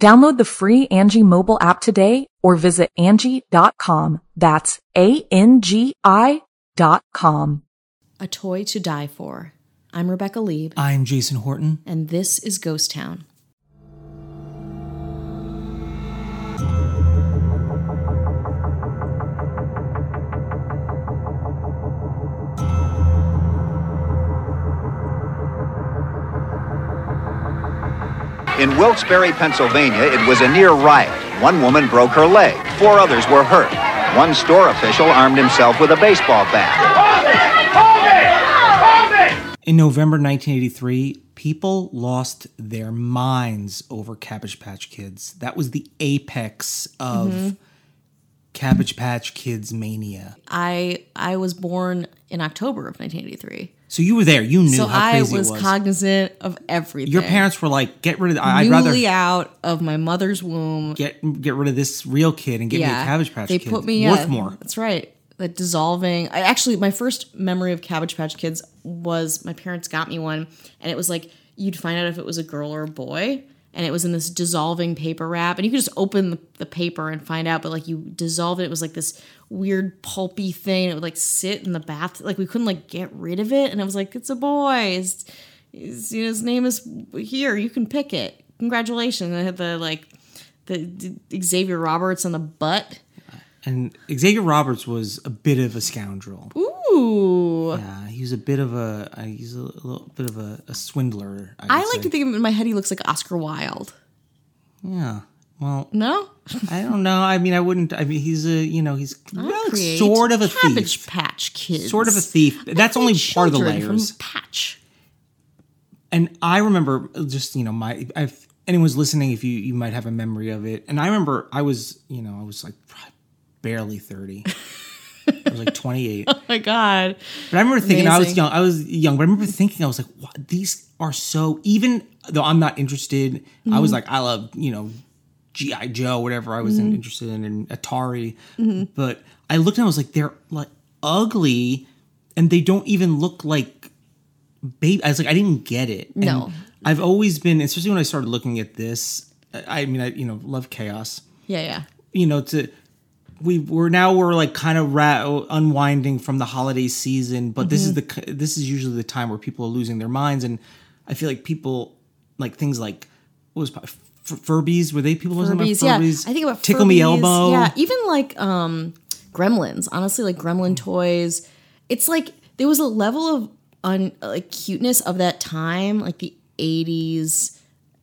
Download the free Angi mobile app today or visit Angi.com. That's A-N-G-I dot com. A Toy to Die For. I'm Rebecca Leib, I'm Jason Horton. and this is Ghost Town. In Wilkes-Barre, Pennsylvania, it was a near riot. One woman broke her leg. Four others were hurt. One store official armed himself with a baseball bat. In November 1983, people lost their minds over Cabbage Patch Kids. That was the apex of Mm-hmm. Cabbage Patch Kids mania. I I was born in October of 1983, So you were there. You knew so how I crazy was, it was. cognizant of everything. Your parents were like, "Get rid of. I- I'd rather newly out of my mother's womb. get get rid of this real kid and get me a Cabbage Patch kid. they Kid. put me worth yeah, more." That's right. The dissolving. I actually my first memory of Cabbage Patch Kids was my parents got me one, and it was like you'd find out if it was a girl or a boy, and it was in this dissolving paper wrap, and you could just open the, the paper and find out, but like you dissolve it, it was like this weird pulpy thing. It would like sit in the bath, like we couldn't like get rid of it, and I was like, it's a boy. His, his, you know, his name is here. You can pick it. Congratulations! I had the like the, the Xavier Roberts on the butt. And Xavier Roberts was a bit of a scoundrel. Ooh. Yeah, he's a bit of a uh, he's a little bit of a, a swindler. I, I like say. to think of him in my head he looks like Oscar Wilde. Yeah. Well, No? I don't know. I mean, I wouldn't. I mean, he's a you know he's well, sort of a Cabbage thief. Patch kid, Sort of a thief. That's only part of the layers. From Patch. and I remember just you know my if anyone's listening, if you you might have a memory of it. And I remember I was you know I was like barely thirty. I was like twenty eight. Oh my god. But I remember thinking I was young. I was young, but I remember thinking I was like, wow, these are so. Even though I'm not interested, I Mm-hmm. was like, I love you know, GI Joe, whatever I was in- interested in, and Atari. Mm-hmm. But I looked and I was like, they're like ugly, and they don't even look like baby. I was like, I didn't get it. And No. I've always been, especially when I started looking at this. I I mean, I you know love chaos Yeah, yeah. you know to we we're now we're like kind of ra- unwinding from the holiday season but this is the Mm-hmm. this is usually the time where people are losing their minds and i feel like people like things like what was F- furbies were they people losing their Furbies, yeah. furbies I think about tickle me Furbies, elbow Yeah, even like um Gremlins. Honestly, like Gremlin toys. It's like there was a level of un like cuteness of that time, like the 80s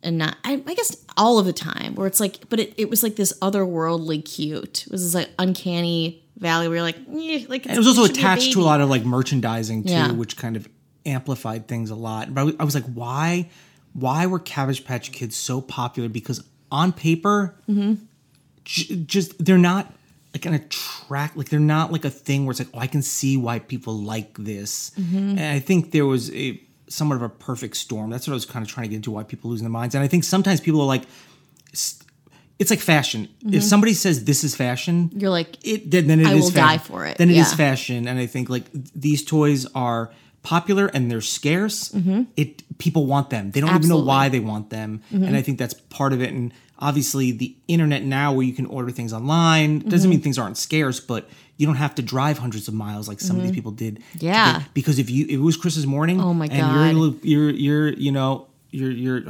and not I, I guess all of the time where it's like but it, it was like this otherworldly cute. It was this like uncanny valley where you're like, eh, like it was also attached to a lot of like merchandising too Yeah. which kind of amplified things a lot but I was, I was like why why were cabbage patch kids so popular because on paper Mm-hmm. j- just they're not like an attract like they're not like a thing where it's like oh i can see why people like this Mm-hmm. and i think there was a somewhat of a perfect storm that's what i was kind of trying to get into why people losing their minds and i think sometimes people are like it's like fashion if somebody says this is fashion Mm-hmm. You're like, it then, then it is I will fashion. die for it. Then it is Yeah. fashion, and I think like th- these toys are popular and they're scarce. It people want them. They don't even know Mm-hmm. Absolutely. Mm-hmm. why they want them, and I think that's part of it. And obviously, the internet now, where you can order things online, Mm-hmm. doesn't mean things aren't scarce, but you don't have to drive hundreds of miles like some of these people did. Mm-hmm. Yeah. because if you if it was Christmas morning, Oh my and God. your little- your your you know your your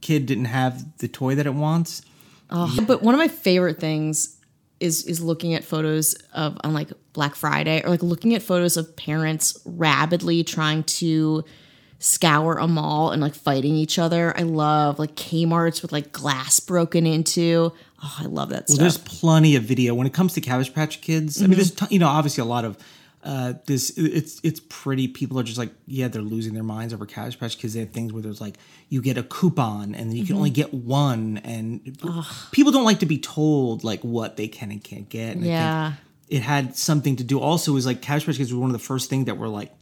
kid didn't have the toy that it wants. Oh, But one of my favorite things is is looking at photos of on like Black Friday or like looking at photos of parents rabidly trying to scour a mall and like fighting each other. I love like Kmart's with like glass broken into. Oh, I love that Well, stuff. there's plenty of video when it comes to Cabbage Patch Kids. I mean, mm-hmm. there's t- you know obviously a lot of uh, this. It's it's pretty. People are just like yeah, they're losing their minds over Cabbage Patch Kids. They have things where there's like you get a coupon and you can only get one, and people don't like to be told like what they can and can't get. And I think Yeah. it had something to do also is like Cabbage Patch Kids were one of the first things that were like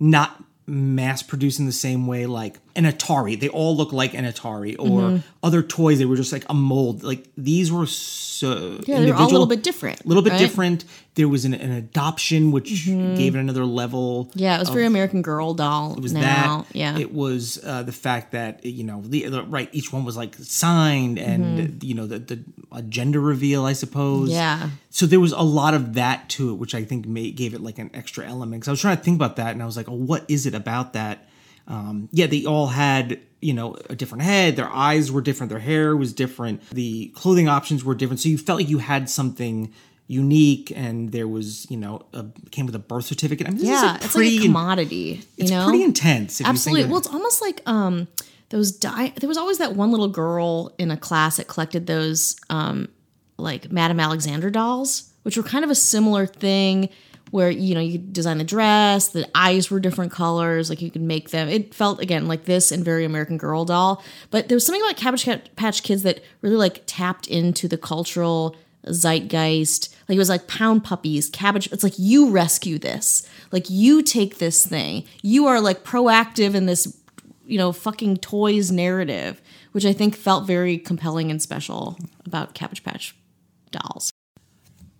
not mass produced in the same way like an Atari. They all look like an Atari or Mm-hmm. other toys. They were just like a mold. Like these were so Yeah, they're all a little bit different, A little bit right? different. There was an, an adoption which gave it another level. Mm-hmm. yeah, it was very American Girl doll. It was now. that. Yeah. It was uh, the fact that you know the, the right each one was like signed and you know the the a gender reveal I suppose. Mm-hmm. Yeah. So there was a lot of that to it, which I think made, gave it like an extra element. Because I was trying to think about that, and I was like, "Oh, what is it about that?" Um, yeah, they all had you know a different head. Their eyes were different. Their hair was different. The clothing options were different. So you felt like you had something unique, and there was you know a, came with a birth certificate. I mean, this is yeah, it's like a commodity. You it's know, pretty intense. if Absolutely. Well, it's almost like um those di- there was always that one little girl in a class that collected those um like Madame Alexander dolls, which were kind of a similar thing where you know you could design the dress, the eyes were different colors, like you could make them. It felt again like this and very American Girl doll, but there was something about Cabbage Patch Kids that really like tapped into the cultural zeitgeist. Like it was like pound puppies, cabbage. It's like you rescue this. Like you take this thing. You are like proactive in this, you know, fucking toys narrative, which I think felt very compelling and special about Cabbage Patch dolls.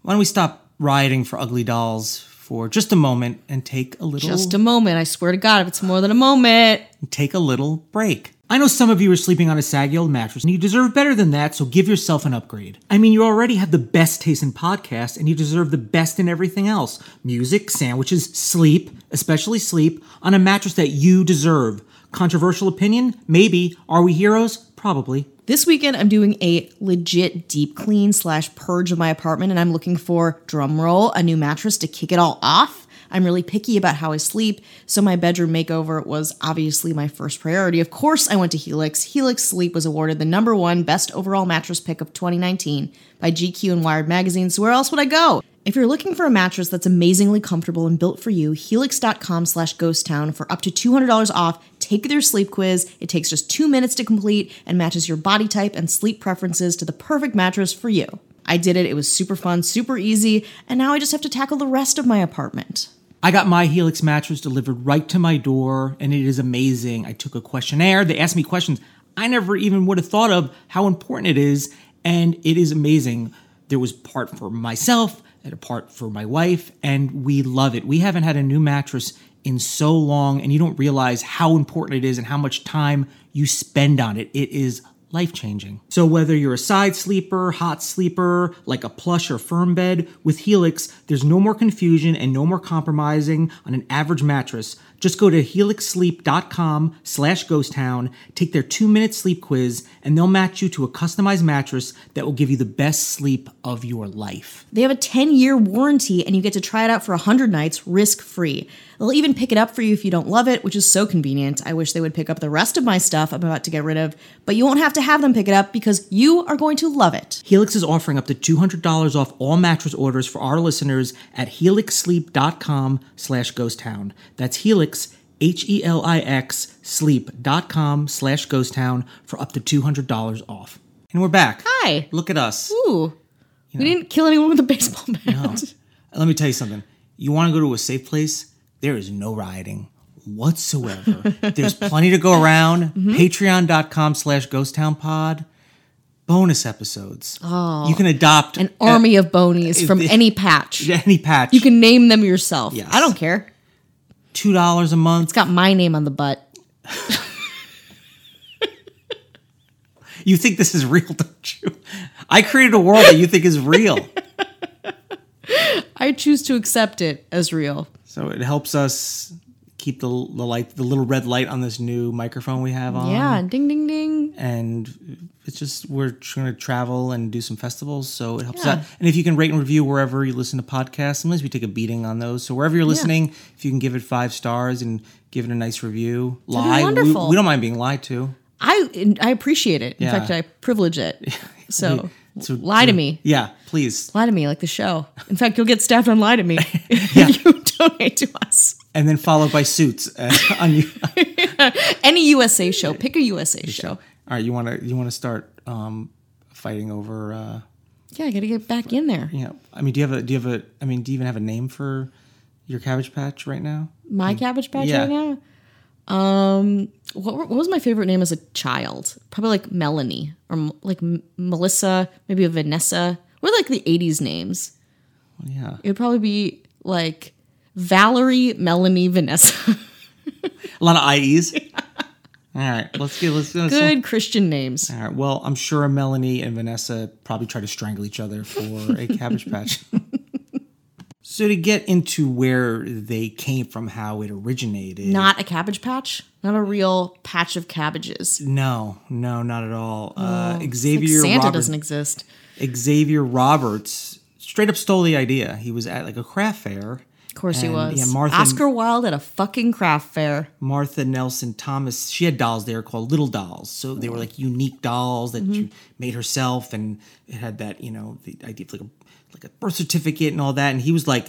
Why don't we stop rioting for ugly dolls for just a moment and take a little Just a moment. I swear to God, if it's more than a moment. take a little break. I know some of you are sleeping on a saggy old mattress and you deserve better than that, so give yourself an upgrade. I mean, you already have the best taste in podcasts and you deserve the best in everything else music, sandwiches, sleep, especially sleep, on a mattress that you deserve. Controversial opinion? Maybe. Are we heroes? Probably. This weekend, I'm doing a legit deep clean slash purge of my apartment, and I'm looking for drumroll a new mattress to kick it all off. I'm really picky about how I sleep, so my bedroom makeover was obviously my first priority. Of course, I went to Helix. Helix Sleep was awarded the number one best overall mattress pick of 2019 by GQ and Wired magazine. So where else would I go? If you're looking for a mattress that's amazingly comfortable and built for you, helix.com slash ghosttown for up to $200 off. Take their sleep quiz. It takes just two minutes to complete and matches your body type and sleep preferences to the perfect mattress for you. I did it. It was super fun, super easy, and now I just have to tackle the rest of my apartment. I got my Helix mattress delivered right to my door, and it is amazing. I took a questionnaire. They asked me questions I never even would have thought of how important it is, and it is amazing. There was part for myself and a part for my wife, and we love it. We haven't had a new mattress in so long, and you don't realize how important it is and how much time you spend on it. It is life changing. So, whether you're a side sleeper, hot sleeper, like a plush or firm bed, with Helix, there's no more confusion and no more compromising on an average mattress. Just go to helixsleep.com slash ghosttown, take their two minute sleep quiz, and they'll match you to a customized mattress that will give you the best sleep of your life. They have a 10 year warranty and you get to try it out for 100 nights risk free. They'll even pick it up for you if you don't love it, which is so convenient. I wish they would pick up the rest of my stuff I'm about to get rid of, but you won't have to have them pick it up because you are going to love it. Helix is offering up to $200 off all mattress orders for our listeners at helixsleep.com slash ghosttown. That's Helix, H-E-L-I-X, sleep.com slash ghosttown for up to $200 off. And we're back. Hi. Look at us. Ooh. We didn't kill anyone with a baseball bat. No. Let me tell you something. You want to go to a safe place? There is no rioting whatsoever. There's plenty to go around. Mm-hmm. Patreon.com slash ghosttownpod. Bonus episodes. Oh. You can adopt An army of bonies from any patch. any patch. You can name them yourself. Yes. I don't care. two dollars a month. It's got my name on the butt. You think this is real, don't you? I created a world that you think is real. I choose to accept it as real. So it helps us keep the the light, the little red light on this new microphone we have on. Yeah, ding ding ding. and it's just we're trying to travel and do some festivals, so it helps Yeah. out. And if you can rate and review wherever you listen to podcasts, sometimes we take a beating on those. So wherever you're listening, if you can give it five stars and give it a nice review, lie. We, wonderful. we don't mind being lied to. I I appreciate it. In Yeah. fact, I privilege it. So, So- lie to me. Yeah, please. Lie to me like the show. In fact, you'll get staffed on lie to me you donate to us. And then followed by suits uh, on you. Any USA show. Pick a USA show. All right, you want to you want to start um, fighting over. Uh, Yeah, I got to get back in there. know, I mean, do you have a do you have a I mean, do you even have a name for your cabbage patch right now? My Cabbage Patch Yeah. right now. Um, what, what was my favorite name as a child? Probably like Melanie or like M- Melissa, maybe a Vanessa. What are like the '80s names? Yeah, It would probably be like Valerie, Melanie, Vanessa. a lot of IEs. All right, let's get let's go. Good Christian names. All right. Well, I'm sure Melanie and Vanessa probably try to strangle each other for a cabbage patch. so to get into where they came from, how it originated. Not a cabbage patch. Not a real patch of cabbages. no, no, not at all. uh, Like Xavier Santa Robert- doesn't exist. Xavier Roberts straight up stole the idea. He was at like a craft fair. Of course he was. yeah, Martha- Oscar Wilde at a fucking craft fair. Martha Nelson Thomas, she had dolls there called little dolls. So they were like unique dolls that Mm-hmm. she made herself and it had that, you know, the idea of like a like a birth certificate and all that. And he was like,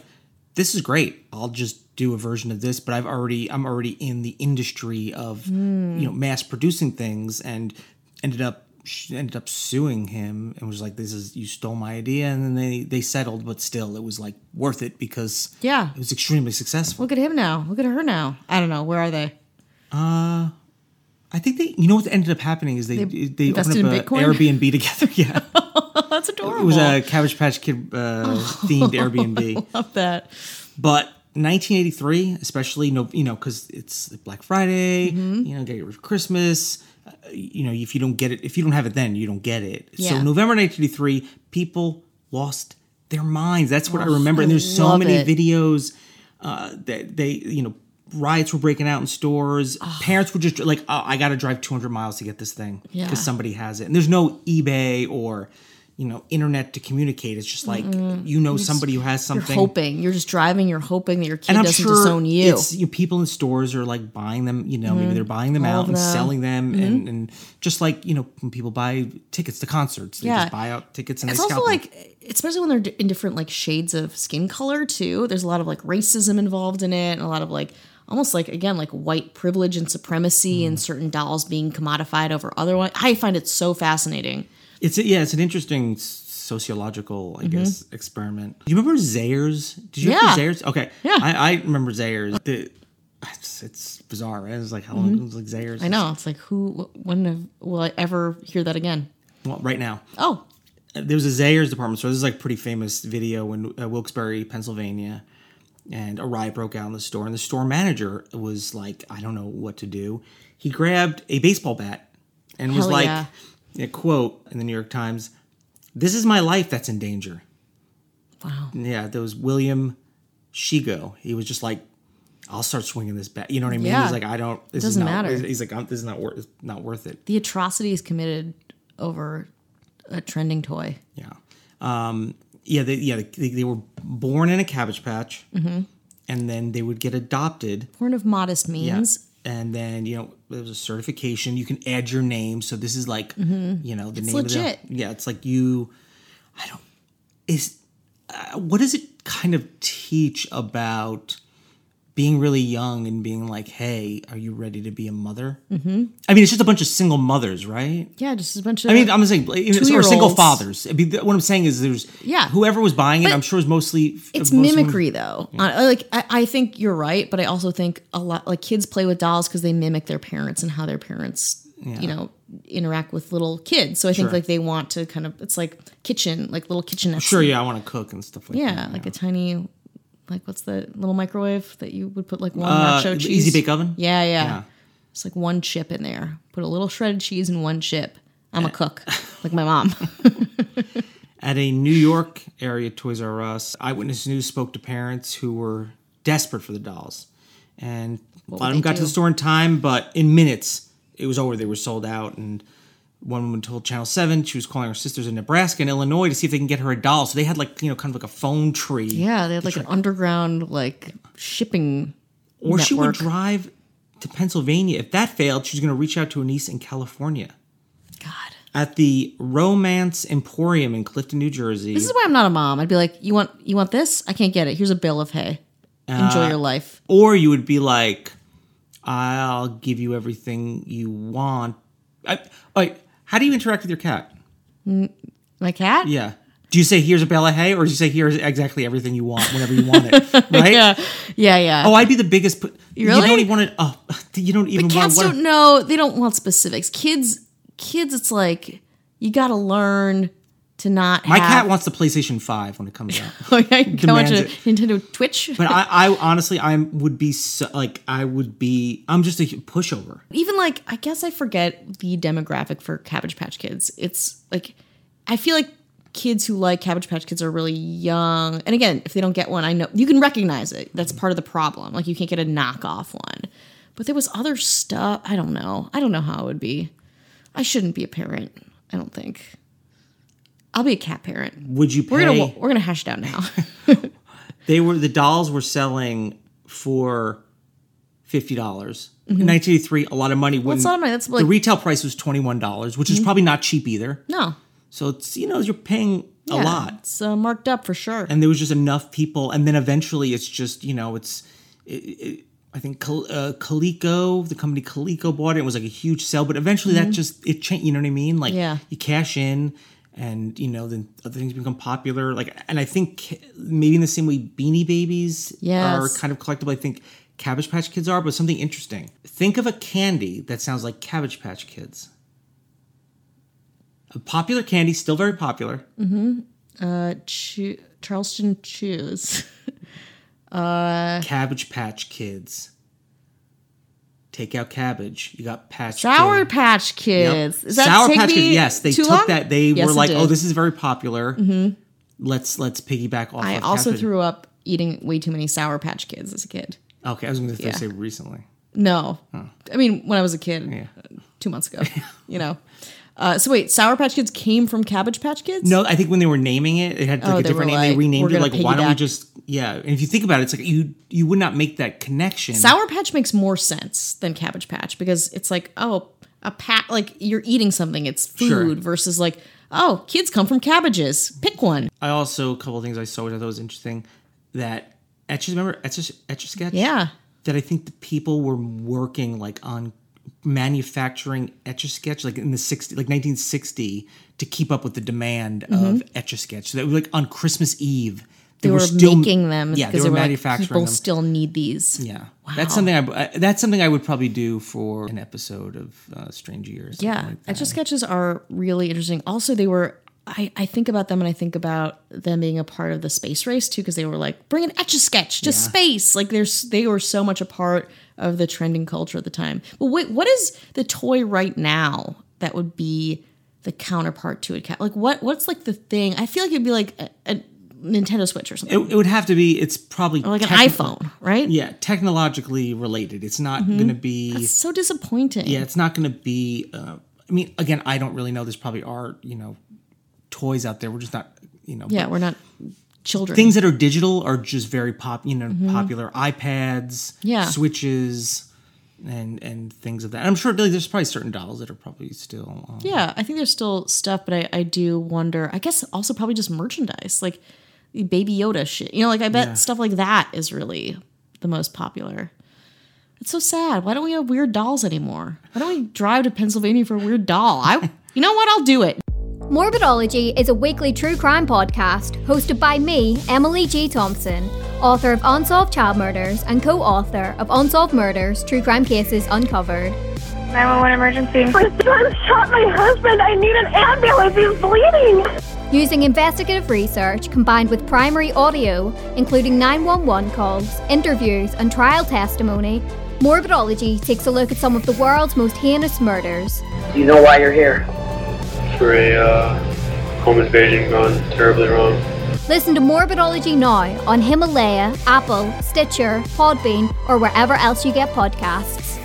This is great. I'll just do a version of this, but I've already I'm already in the industry of Hmm. you know, mass producing things and ended up she ended up suing him and was like, This is you stole my idea and then they they settled, but still it was like worth it because Yeah. it was extremely successful. Look at him now. Look at her now. I don't know. Where are they? Uh, I think they, you know, what ended up happening is they they, invested opened up a Bitcoin? Airbnb together. Yeah, Oh, that's adorable. it was a Cabbage Patch Kid uh, themed Airbnb. Love that. But 1983, especially no, you know, because it's Black Friday, Mm-hmm. you know, get for Christmas. You know, if you don't get it, if you don't have it then, you don't get it. So November 1983, people lost their minds. That's what I remember. And there's so many it. videos uh, that they, you know, riots were breaking out in stores. Parents were just like, oh, I got to drive 200 miles to get this thing because Yeah. somebody has it. And there's no eBay or, you know, internet to communicate. It's just like, mm-hmm. you know, somebody who has You're something. hoping. You're just driving. You're hoping that your kid doesn't sure disown you. it's you know, people in stores are like buying them. You know, maybe mm-hmm. they're buying them All out and selling them, mm-hmm. and, and just like you know, when people buy tickets to concerts, they Yeah. just buy out tickets and It's they also scalp them. like, especially when they're d- in different like shades of skin color too. There's a lot of like racism involved in it, and a lot of like almost like again like white privilege and supremacy Mm. and certain dolls being commodified over other ones. I find it so fascinating. It's yeah, it's an interesting sociological, I guess, experiment. Do you remember Zayre's? Did you Mm-hmm. Yeah. remember Zayre's? Okay, Yeah. I, I remember Zayre's. The, it's, it's bizarre, right? It's like how long it was like Zayre's. Mm-hmm. I know. It's like who? When will I ever hear that again? Well, right now, Oh, there was a Zayre's department store. This is like a pretty famous video in uh, Wilkes-Barre, Pennsylvania, and a riot broke out in the store. And the store manager was like, I don't know what to do. He grabbed a baseball bat and was like, yeah. A quote in the New York Times: "This is my life that's in danger." wow. Yeah, there was William Shigo. He was just like, "I'll start swinging this bat." You know what I mean? Yeah. He's like, "I don't." This Doesn't is not, matter. He's like, "This is not worth. Not worth it." The atrocities committed over a trending toy. Yeah. Um, yeah. They, yeah. They, they were born in a cabbage patch, Mm-hmm. and then they would get adopted. Born of modest means. And then you know there's a certification. You can add your name. So this is like you know the name legit. of the yeah. It's like you. I don't. Is uh, what does it kind of teach about being really young and being like, hey, are you ready to be a mother? Mm-hmm. I mean, it's just a bunch of single mothers, right? Yeah, just a bunch of. I mean, I'm saying or single fathers. I mean, what I'm saying is, there's Yeah. whoever was buying it. I'm sure is mostly it's mimicry though. Uh, like I, I think you're right, but I also think a lot like kids play with dolls because they mimic their parents and how their parents, you know, interact with little kids. So I think Sure. like they want to kind of it's like kitchen, like little kitchen. Sure, yeah, I want to cook and stuff like Yeah, that. like a tiny, like what's the little microwave that you would put like one Uh, nacho cheese? Easy Bake Oven? Yeah, yeah, Yeah. It's like one chip in there. Put a little shredded cheese in one chip. I'm a cook, like my mom. At a New York area Toys R Us, Eyewitness News spoke to parents who were desperate for the dolls, and a lot of them got to the store in time, but in minutes it was over. They were sold out, and one woman told Channel Seven she was calling her sisters in Nebraska and Illinois to see if they can get her a doll. So they had like you know kind of like a phone tree. Yeah, they had like an underground like shipping. Or she would drive to Pennsylvania. If that failed, she was going to reach out to a niece in California God. at the Romance Emporium in Clifton, New Jersey. This is why I'm not a mom. I'd be like, you want you want this? I can't get it. Here's a bill of hay. Enjoy uh, your life. or you would be like, "I'll give you everything you want." I, wait, how do you interact with your cat? Mm, my cat? Yeah. Do you say here's a bale of hay, or do you say here's exactly everything you want whenever you want it? Right? Yeah. Yeah, yeah. Oh, I'd be the biggest. You Really? don't even want to. Oh, you don't even want. Cats want don't know. They don't want specifics. Kids, kids, it's like you got to learn to not. My have, cat wants the PlayStation Five when it comes out. Oh, yeah, go demands into it. Nintendo Twitch. But I, I honestly, I would be so, like, I would be. I'm just a pushover. Even like, I guess I forget the demographic for Cabbage Patch Kids. It's like, I feel like kids who like Cabbage Patch Kids are really young. And again, if they don't get one, I know you can recognize it. That's part of the problem. Like, you can't get a knockoff one. But there was other stuff. I don't know. I don't know how it would be. I shouldn't be a parent. I don't think. I'll be a cat parent. Would you pay? We're gonna we're gonna hash it out now. they were the dolls were selling for fifty dollars. In 1983, a lot of money. Well, Mm-hmm. a lot of money. That's the like- Mm-hmm. retail price was twenty one dollars, which is probably not cheap either. no, So it's you know you're paying a lot, It's uh, marked up for sure. and there was just enough people, and then eventually it's just you know it's. It, it, I think Cal- uh, Coleco, the company Coleco bought it. It was like a huge sell, but eventually that just it changed. You know what I mean? Like Mm-hmm. Yeah. you cash in, and you know then other things become popular. Like, and I think maybe in the same way Beanie Babies are kind of collectible. I think Cabbage Patch Kids are, but something interesting. Think of a candy that sounds like Cabbage Patch Kids. A popular candy, still very popular. Uh, chew- Charleston chews. uh Cabbage Patch Kids. Take out cabbage. You got patch. Sour Kid. Patch Yep. Kids. Is that Sour Patch Kids. Yes, they took long? that. They Yes, were like, "Oh, this is very popular. Let's let's piggyback off." I of also Cabbage." threw up eating way too many Sour Patch Kids as a kid. Okay, I was going to Yeah. say recently. No, I mean when I was a kid, Yeah. uh, two months ago. you know. Uh, so wait, Sour Patch Kids came from Cabbage Patch Kids? No, I think when they were naming it, it had like Oh, a different name. they renamed it. Like, why don't we just? Yeah, and if you think about it, it's like you you would not make that connection. Sour Patch makes more sense than Cabbage Patch because it's like, oh, a pat like you're eating something, it's food Sure. versus like, oh, kids come from cabbages. Pick one. I also a couple of things I saw which I thought was interesting. That etch remember etch etch sketch. Yeah. that I think the people were working like on manufacturing etch a sketch like in the 60 like 1960 to keep up with the demand of etch a sketch. So that was like on Christmas Eve Mm-hmm. They, were, still making them Yeah, because they they were were like, manufacturing people them. still need these. yeah, wow. that's something I, I that's something I would probably do for an episode of uh, Strange Years. Yeah, like etch a sketches are really interesting. Also, they were. I, I think about them and I think about them being a part of the space race too, because they were like, bring an etch a sketch to space. Like, there's they were so much a part of the trending culture at the time. But wait, what is the toy right now that would be the counterpart to it? Like, what what's like the thing? I feel like it'd be like a, a Nintendo Switch or something, It, it would have to be. It's probably or like an iPhone, right? Yeah, technologically related. It's not Mm-hmm. going to be. It's so disappointing. Yeah, it's not going to be. Uh, I mean, again, I don't really know. There's probably are you know toys out there. We're just not you know. yeah, but we're not children. things that are digital are just very pop. You know, popular iPads, Mm-hmm. Yeah. switches, and and things of that. I'm sure like, there's probably certain dolls that are probably still. Um, Yeah, I think there's still stuff, but I, I do wonder. I guess also probably just merchandise, like Baby Yoda shit. You know, like I bet stuff like that is really the most popular. It's so sad. Why don't we have weird dolls anymore? Why don't we drive to Pennsylvania for a weird doll? I, you know what? I'll do it. Morbidology is a weekly true crime podcast hosted by me, Emily G. Thompson, author of Unsolved Child Murders and co author of Unsolved Murders True Crime Cases Uncovered. 911 emergency. My son shot my husband. I need an ambulance. He's bleeding. Using investigative research combined with primary audio, including 911 calls, interviews, and trial testimony, Morbidology takes a look at some of the world's most heinous murders. Do you know why you're here? For a uh, home invasion gone terribly wrong. Listen to Morbidology now on Himalaya, Apple, Stitcher, Podbean, or wherever else you get podcasts.